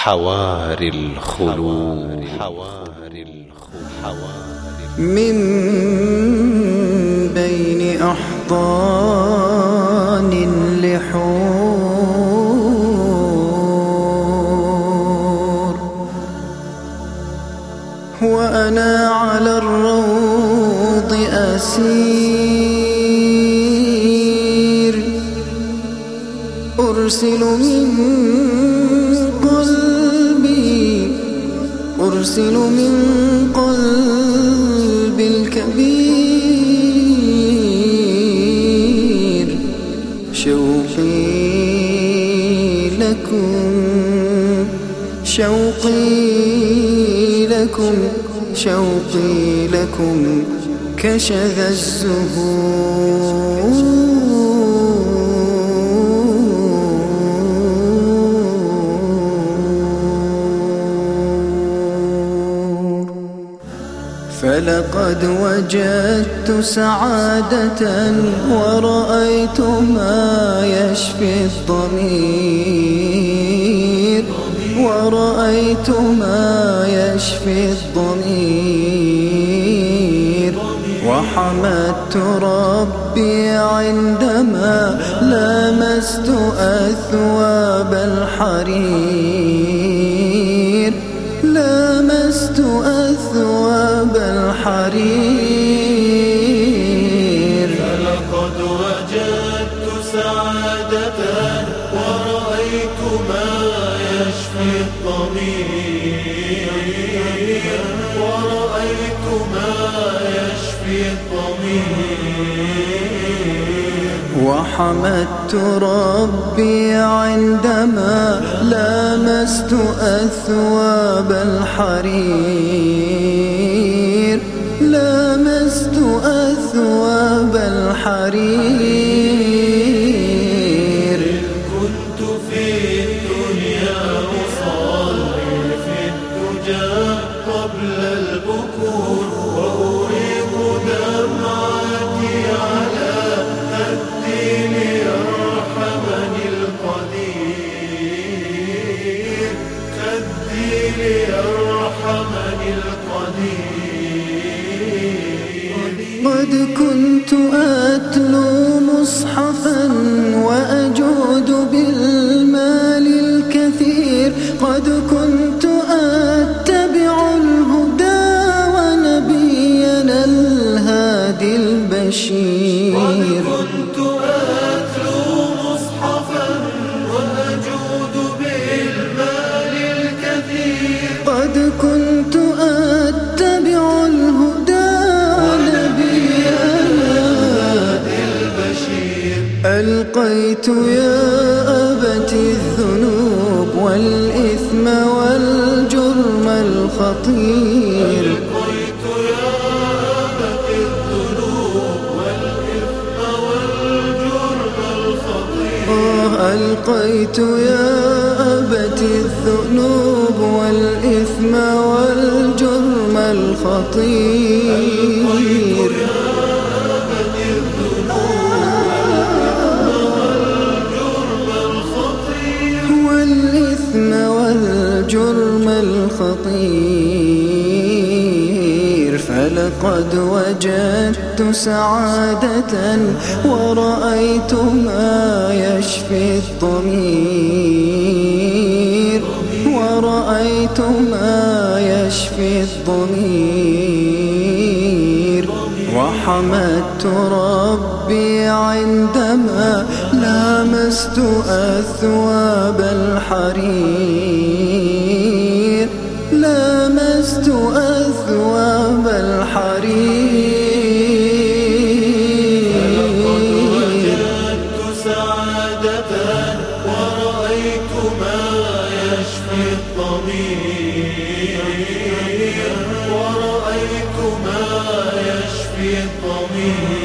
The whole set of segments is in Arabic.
حواري الخلود. من بين أحضان لحور. وأنا على الروض أسير. أرسل من شوقي لكم شوقي لكم كشذا الزهور. فلقد وجدت سعادة ورأيت ما يشفي الضمير. ورأيت ما يشفي الضمير وحمدت ربي عندما لمست أثواب الحرير لمست أثواب الحرير ورأيت ما يشفي الضمير وحمدت ربي عندما لمست أثواب الحرير. لمست أثواب الحرير. قبل البكور وأريق دمعتي على الدين يرحمني القدير. كالدين يرحمني القدير. قد كنت أتلو مصحفا وأجود ألقيت يا أبت الذنوب والإثم والجرم الخطير. قيت يا أبت الذنوب والإثم والجرم الخطير. آه ألقيت يا أبت الذنوب والإثم والجرم الخطير. والجرم الخطير فلقد وجدت سعادة ورأيت ما يشفي الضمير ورأيت ما يشفي الضمير. وحمدت ربي عندما لامست أثواب الحرير. لامست أثواب الحرير وجدت سعادة ورأيت ما يشفي الضمير. ورأيت ما يشفي الضمير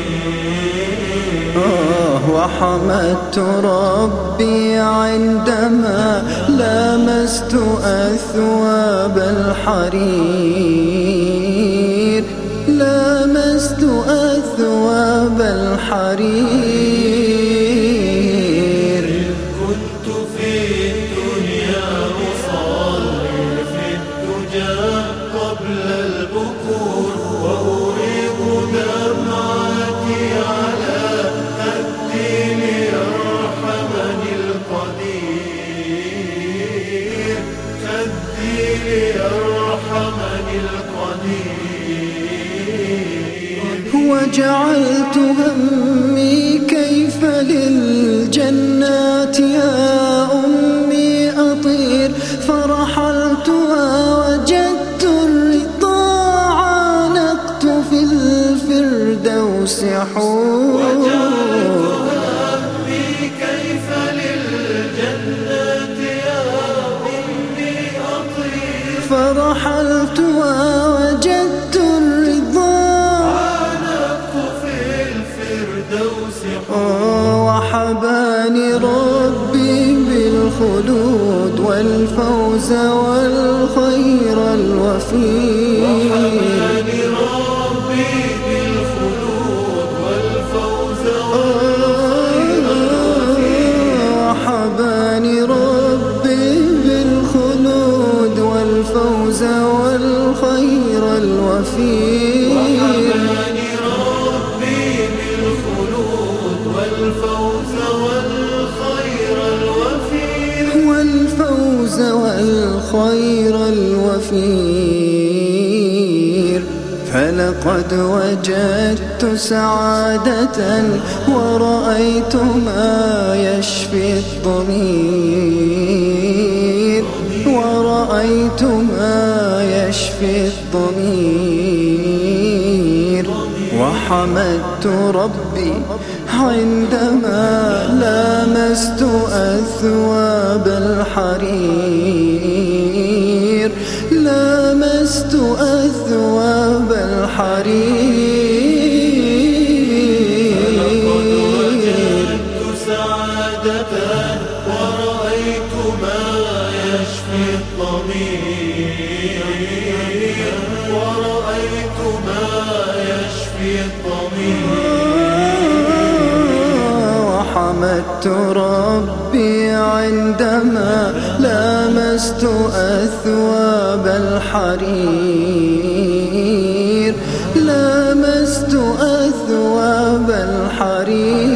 وحمدت ربي عندما لمست أثواب الحرير لمست أثواب الحرير. وجعلت همي كيف للجنات يا أمي أطير فرحلت ووجدت الرضا عانقت في الفردوس حور. همي كيف للجنات يا أمي أطير فرحلت والفوز والخير الوفير والخير الوفير. فلقد وجدت سعادة ورأيت ما يشفي الضمير. ورأيت ما يشفي الضمير. وحمدت ربي عندما لامست أثواب الحرير لامست أثواب الحرير. ربي عندما لامست أثواب الحرير لامست أثواب الحرير.